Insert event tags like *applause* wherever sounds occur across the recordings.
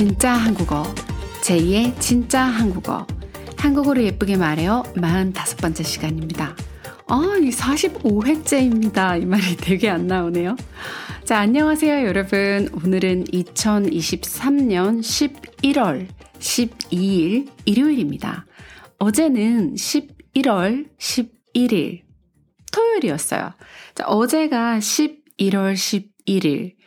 진짜 한국어. 제2의 진짜 한국어. 한국어로 예쁘게 말해요. 45번째 시간입니다. 아, 이 45회째입니다. 이 말이 되게 안 나오네요. 자, 안녕하세요, 여러분. 오늘은 2023년 11월 12일 일요일입니다. 어제는 11월 11일 토요일이었어요. 자, 어제가 11월 11일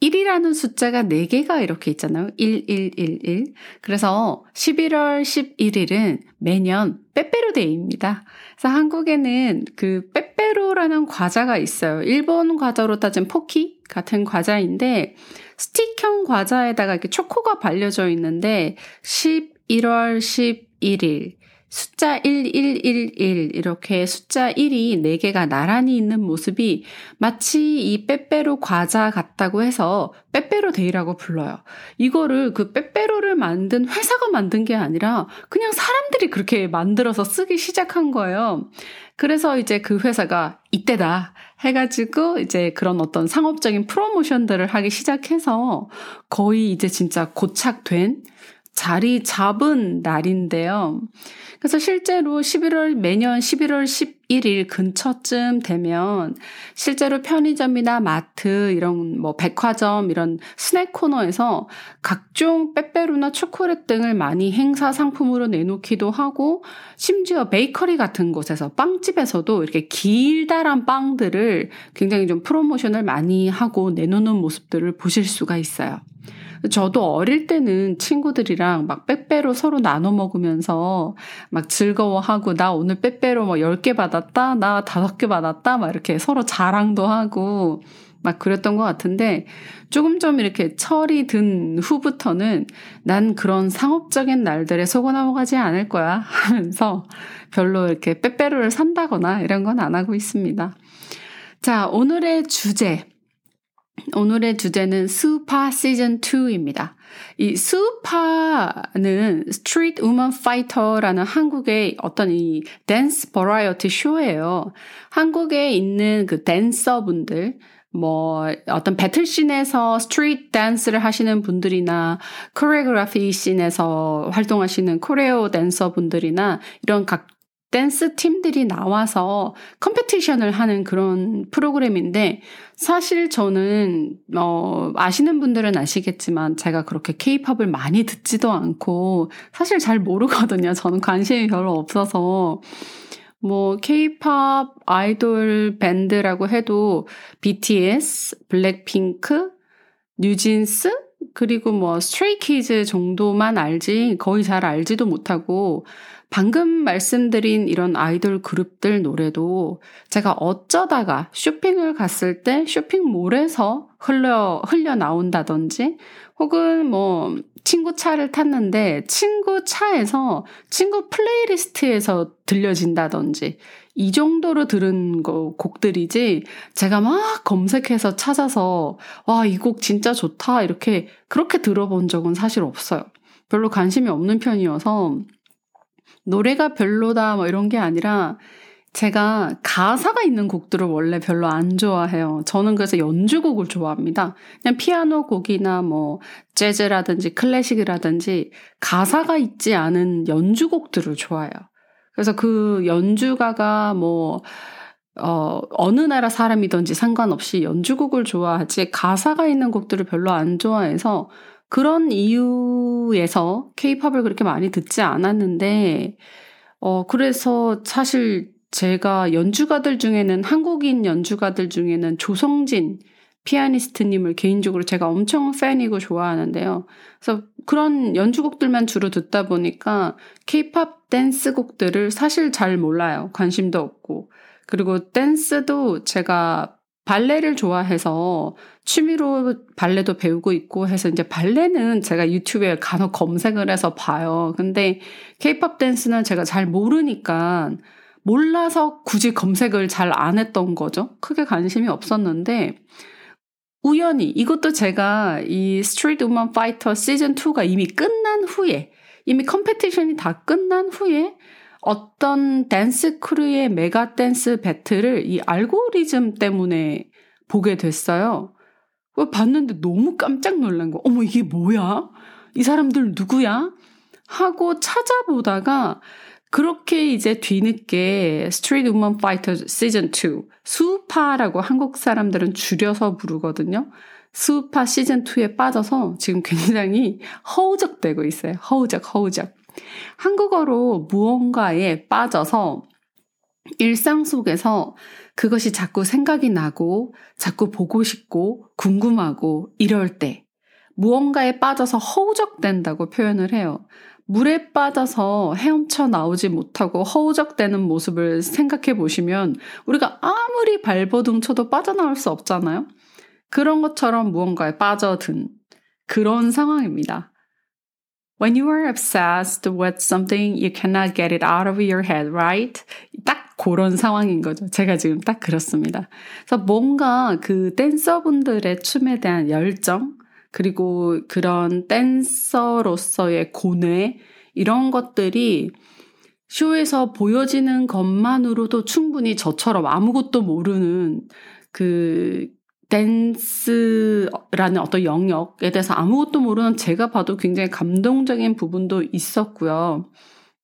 1이라는 숫자가 4개가 이렇게 있잖아요. 1111. 그래서 11월 11일은 매년 빼빼로데이입니다. 그래서 한국에는 그 빼빼로라는 과자가 있어요. 일본 과자로 따진 포키 같은 과자인데 스틱형 과자에다가 이렇게 초코가 발려져 있는데 11월 11일 숫자 1111 이렇게 숫자 1이 4개가 나란히 있는 모습이 마치 이 빼빼로 과자 같다고 해서 빼빼로 데이라고 불러요. 이거를 그 빼빼로를 만든 회사가 만든 게 아니라 그냥 사람들이 그렇게 만들어서 쓰기 시작한 거예요. 그래서 이제 그 회사가 이때다 해가지고 이제 그런 어떤 상업적인 프로모션들을 하기 시작해서 거의 이제 진짜 고착된 자리 잡은 날인데요. 그래서 실제로 11월, 매년 11월 11일 근처쯤 되면 실제로 편의점이나 마트, 이런 뭐 백화점, 이런 스낵 코너에서 각종 빼빼로나 초콜릿 등을 많이 행사 상품으로 내놓기도 하고 심지어 베이커리 같은 곳에서 빵집에서도 이렇게 길다란 빵들을 굉장히 좀 프로모션을 많이 하고 내놓는 모습들을 보실 수가 있어요. 저도 어릴 때는 친구들이랑 막 빼빼로 서로 나눠 먹으면서 막 즐거워하고 나 오늘 빼빼로 뭐 10개 받았다, 나 5개 받았다, 막 이렇게 서로 자랑도 하고 막 그랬던 것 같은데 조금 좀 이렇게 철이 든 후부터는 난 그런 상업적인 날들에 속아 넘어가지 않을 거야 하면서 별로 이렇게 빼빼로를 산다거나 이런 건 안 하고 있습니다. 자, 오늘의 주제. 오늘의 주제는 스우파 시즌 2입니다. 이 스우파는 스트리트 우먼 파이터라는 한국의 어떤 이 댄스 버라이어티 쇼예요. 한국에 있는 그 댄서분들 뭐 어떤 battle scene에서 street dance를 하시는 분들이나 choreography scene에서 활동하시는 choreo 댄서 분들이나 이런 각 댄스 팀들이 나와서 competition을 하는 그런 프로그램인데 사실 저는 어 아시는 분들은 아시겠지만 제가 그렇게 케이팝을 많이 듣지도 않고 사실 잘 모르거든요. 저는 관심이 별로 없어서 뭐 케이팝 아이돌 밴드라고 해도 BTS, 블랙핑크, 뉴진스 그리고 뭐 스트레이 키즈 정도만 알지 거의 잘 알지도 못하고 방금 말씀드린 이런 아이돌 그룹들 노래도 제가 어쩌다가 쇼핑을 갔을 때 쇼핑몰에서 흘려, 흘려 나온다든지 혹은 뭐 친구 차를 탔는데 친구 차에서 친구 playlist에서 들려진다든지 이 정도로 들은 거 곡들이지 제가 막 검색해서 찾아서 와 이 곡 진짜 좋다 이렇게 그렇게 들어본 적은 사실 없어요. 별로 관심이 없는 편이어서 노래가 별로다 뭐 이런 게 아니라 제가 가사가 있는 곡들을 원래 별로 안 좋아해요. 저는 그래서 연주곡을 좋아합니다. 그냥 피아노 곡이나 뭐 재즈라든지 클래식이라든지 가사가 있지 않은 연주곡들을 좋아해요. 그래서 그 연주가가 뭐 어, 어느 나라 사람이든지 상관없이 연주곡을 좋아하지 가사가 있는 곡들을 별로 안 좋아해서 그런 이유에서 케이팝을 그렇게 많이 듣지 않았는데, 어, 그래서 사실 제가 연주가들 중에는 한국인 연주가들 중에는 조성진 피아니스트님을 개인적으로 제가 엄청 팬이고 좋아하는데요. 그래서 그런 연주곡들만 주로 듣다 보니까 케이팝 댄스 곡들을 사실 잘 몰라요. 관심도 없고. 그리고 댄스도 제가 발레를 좋아해서 취미로 발레도 배우고 있고 해서 이제 발레는 제가 유튜브에 간혹 검색을 해서 봐요. 근데 케이팝 댄스는 제가 잘 모르니까 몰라서 굳이 검색을 잘 안 했던 거죠. 크게 관심이 없었는데 우연히 이것도 제가 이 스트리트 우먼 파이터 시즌 2가 이미 끝난 후에 이미 competition이 다 끝난 후에 어떤 dance crew의 mega dance battle을 이 알고리즘 때문에 보게 됐어요. 봤는데 너무 깜짝 놀란 거. 어머, 이게 뭐야? 이 사람들 누구야? 하고 찾아보다가 그렇게 이제 뒤늦게 Street Woman Fighter 시즌 2 스우파라고 한국 사람들은 줄여서 부르거든요. 수파 시즌 2에 빠져서 지금 굉장히 허우적대고 있어요. 허우적, 허우적. 한국어로 무언가에 빠져서 일상 속에서 그것이 자꾸 생각이 나고 자꾸 보고 싶고 궁금하고 이럴 때 무언가에 빠져서 허우적된다고 표현을 해요. 물에 빠져서 헤엄쳐 나오지 못하고 허우적대는 모습을 생각해 보시면 우리가 아무리 발버둥 쳐도 빠져나올 수 없잖아요. 그런 것처럼 무언가에 빠져든 그런 상황입니다. When you are obsessed with something, you cannot get it out of your head, right? 딱 그런 상황인 거죠. 제가 지금 딱 그렇습니다. 그래서 뭔가 그 댄서분들의 춤에 대한 열정, 그리고 그런 댄서로서의 고뇌, 이런 것들이 쇼에서 보여지는 것만으로도 충분히 저처럼 아무것도 모르는 그 댄스라는 어떤 영역에 대해서 아무것도 모르는 제가 봐도 굉장히 감동적인 부분도 있었고요.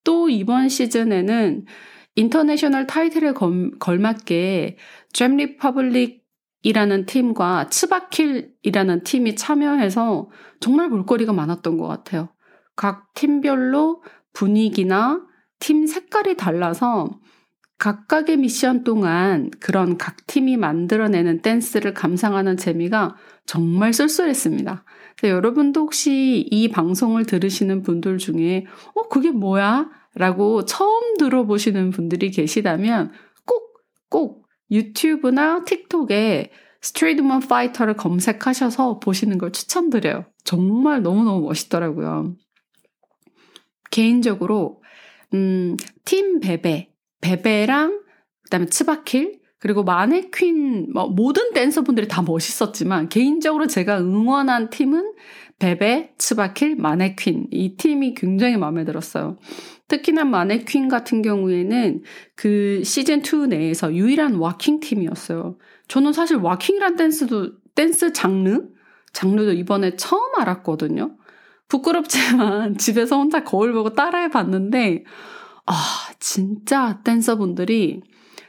또 이번 시즌에는 international 타이틀에 걸맞게 잼 리퍼블릭이라는 팀과 츠바킬이라는 팀이 참여해서 정말 볼거리가 많았던 것 같아요. 각 팀별로 분위기나 팀 색깔이 달라서 각각의 미션 동안 그런 각 팀이 만들어내는 댄스를 감상하는 재미가 정말 쏠쏠했습니다. 여러분도 혹시 이 방송을 들으시는 분들 중에, 어, 그게 뭐야? 라고 처음 들어보시는 분들이 계시다면 꼭, 꼭 유튜브나 틱톡에 스트리트 우먼 파이터를 검색하셔서 보시는 걸 추천드려요. 정말 너무너무 멋있더라고요. 개인적으로, 음, 팀 베베, 베베랑 그다음에 츠바킬 그리고 마네퀸 뭐 모든 댄서분들이 다 멋있었지만 개인적으로 제가 응원한 팀은 베베, 츠바킬, 마네퀸 이 팀이 굉장히 마음에 들었어요. 특히나 마네퀸 같은 경우에는 그 시즌 2 내에서 유일한 waacking 팀이었어요. 저는 사실 waacking이란 댄스도 댄스 장르 장르도 이번에 처음 알았거든요. 부끄럽지만 *laughs* 집에서 혼자 거울 보고 따라해 봤는데 아, 진짜 댄서분들이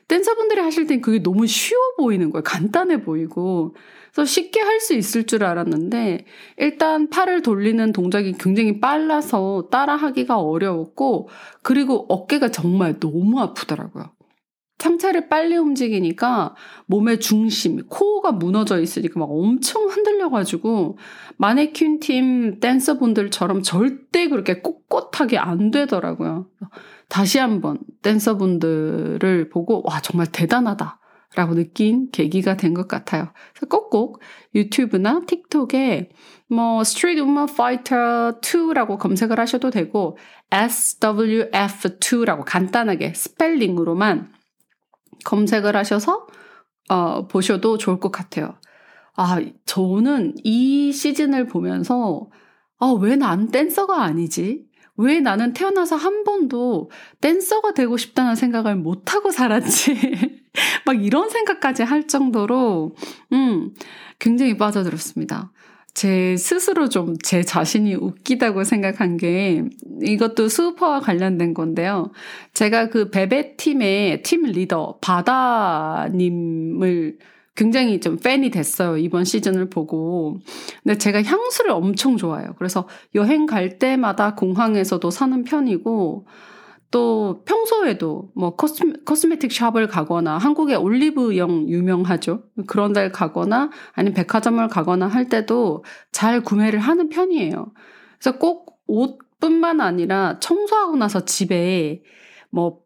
댄서분들이 하실 땐 그게 너무 쉬워 보이는 거예요. 간단해 보이고. 그래서 쉽게 할 수 있을 줄 알았는데, 일단 팔을 돌리는 동작이 굉장히 빨라서 따라하기가 어려웠고, 그리고 어깨가 정말 너무 아프더라고요. 상체를 빨리 움직이니까 몸의 중심, 코어가 무너져 있으니까 막 엄청 흔들려가지고 마네킹 팀 댄서분들처럼 절대 그렇게 꼿꼿하게 안 되더라고요. 다시 한번 댄서분들을 보고 와 정말 대단하다. 라고 느낀 계기가 된 것 같아요. 꼭꼭 유튜브나 틱톡에 뭐 Street Woman Fighter 2라고 검색을 하셔도 되고 SWF2라고 간단하게 스펠링으로만 검색을 하셔서 어, 보셔도 좋을 것 같아요. 아, 저는 이 시즌을 보면서 아, 왜 난 댄서가 아니지? 왜 나는 태어나서 한 번도 댄서가 되고 싶다는 생각을 못하고 살았지? *laughs* 막 이런 생각까지 할 정도로, 음, 굉장히 빠져들었습니다. 제 스스로 좀 제 자신이 웃기다고 생각한 게 이것도 수퍼와 관련된 건데요. 제가 그 베베 팀의 팀 리더 바다님을 굉장히 좀 팬이 됐어요. 이번 시즌을 보고. 근데 제가 향수를 엄청 좋아해요. 그래서 여행 갈 때마다 공항에서도 사는 편이고, 또 평소에도 뭐 코스메, 코스메틱 샵을 가거나 한국의 올리브영 유명하죠. 그런 데를 가거나 아니면 백화점을 가거나 할 때도 잘 구매를 하는 편이에요. 그래서 꼭 옷뿐만 아니라 청소하고 나서 집에 뭐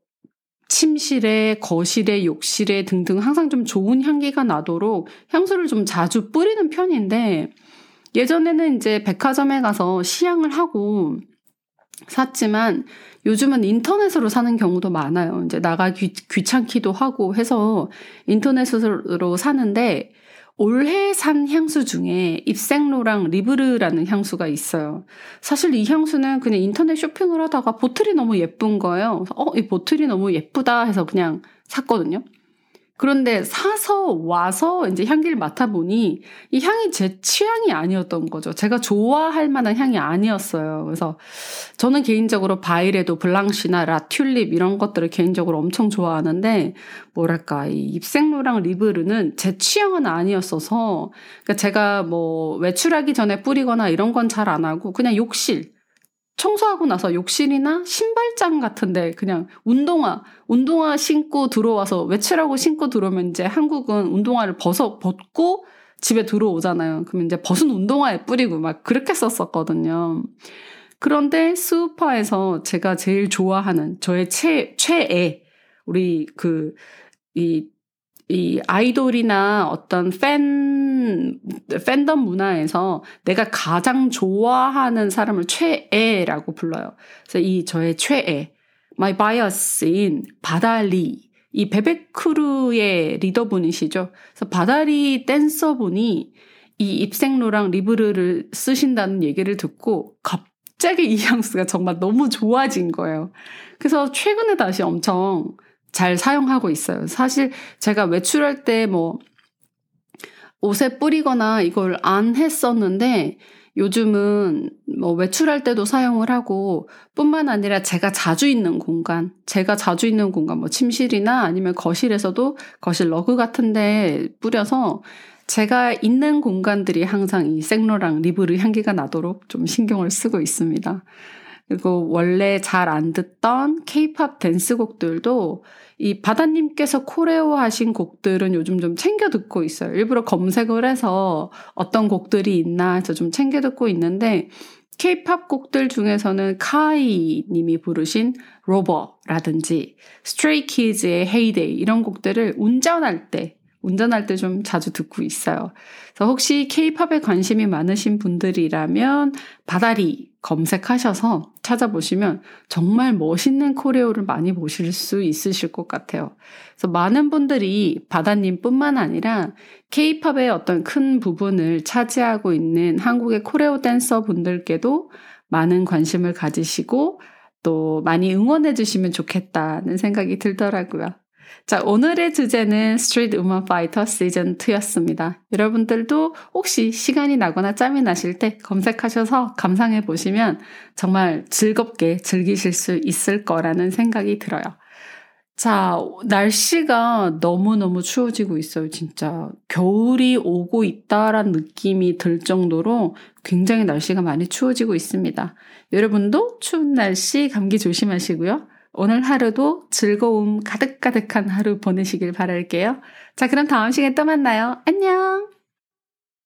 침실에, 거실에, 욕실에 등등 항상 좀 좋은 향기가 나도록 향수를 좀 자주 뿌리는 편인데 예전에는 이제 백화점에 가서 시향을 하고 샀지만 요즘은 인터넷으로 사는 경우도 많아요. 이제 나가기 귀찮기도 하고 해서 인터넷으로 사는데 올해 산 향수 중에 입생로랑 리브르라는 향수가 있어요. 사실 이 향수는 그냥 인터넷 쇼핑을 하다가 보틀이 너무 예쁜 거예요. 어, 이 보틀이 너무 예쁘다 해서 그냥 샀거든요. 그런데 사서 와서 이제 향기를 맡아보니 이 향이 제 취향이 아니었던 거죠. 제가 좋아할 만한 향이 아니었어요. 그래서 저는 개인적으로 바이레도 블랑시나 라튤립 이런 것들을 개인적으로 엄청 좋아하는데 뭐랄까 이 입생로랑 리브르는 제 취향은 아니었어서 그러니까 제가 뭐 외출하기 전에 뿌리거나 이런 건 잘 안 하고 그냥 욕실 청소하고 나서 욕실이나 신발장 같은데 그냥 운동화, 운동화 신고 들어와서 외출하고 신고 들어오면 이제 한국은 운동화를 벗어, 벗고 집에 들어오잖아요. 그러면 이제 벗은 운동화에 뿌리고 막 그렇게 썼었거든요. 그런데 스우파에서 제가 제일 좋아하는 저의 최, 최애, 우리 그, 이, 이 아이돌이나 어떤 팬 팬덤 문화에서 내가 가장 좋아하는 사람을 최애라고 불러요. 그래서 이 저의 최애, my bias인 바달리, 이 베베크루의 리더분이시죠. 그래서 바다리 댄서분이 이 입생로랑 리브르를 쓰신다는 얘기를 듣고 갑자기 이 향수가 정말 너무 좋아진 거예요. 그래서 최근에 다시 엄청 잘 사용하고 있어요. 사실 제가 외출할 때 뭐 옷에 뿌리거나 이걸 안 했었는데 요즘은 뭐 외출할 때도 사용을 하고 뿐만 아니라 제가 자주 있는 공간, 제가 자주 있는 공간, 뭐 침실이나 아니면 거실에서도 거실 러그 같은 데 뿌려서 제가 있는 공간들이 항상 이 생로랑 리브르 향기가 나도록 좀 신경을 쓰고 있습니다. 그리고 원래 잘 안 듣던 케이팝 댄스곡들도 이 바다님께서 choreo 하신 곡들은 요즘 좀 챙겨 듣고 있어요. 일부러 검색을 해서 어떤 곡들이 있나 해서 좀 챙겨 듣고 있는데 케이팝 곡들 중에서는 카이 님이 부르신 Rover라든지 스트레이 키즈의 Heyday 이런 곡들을 운전할 때 운전할 때 좀 자주 듣고 있어요. 그래서 혹시 케이팝에 관심이 많으신 분들이라면 바다 리 검색하셔서 찾아보시면 정말 멋있는 코레오를 많이 보실 수 있으실 것 같아요. 그래서 많은 분들이 바다님뿐만 아니라 케이팝의 어떤 큰 부분을 차지하고 있는 한국의 choreo 댄서 분들께도 많은 관심을 가지시고 또 많이 응원해 주시면 좋겠다는 생각이 들더라고요. 자, 오늘의 주제는 스트리트 우먼 파이터 시즌 2였습니다. 여러분들도 혹시 시간이 나거나 짬이 나실 때 검색하셔서 감상해 보시면 정말 즐겁게 즐기실 수 있을 거라는 생각이 들어요. 자, 날씨가 너무너무 추워지고 있어요, 진짜. 겨울이 오고 있다란 느낌이 들 정도로 굉장히 날씨가 많이 추워지고 있습니다. 여러분도 추운 날씨 감기 조심하시고요. 오늘 하루도 즐거움 가득가득한 하루 보내시길 바랄게요. 자, 그럼 다음 시간에 또 만나요. 안녕!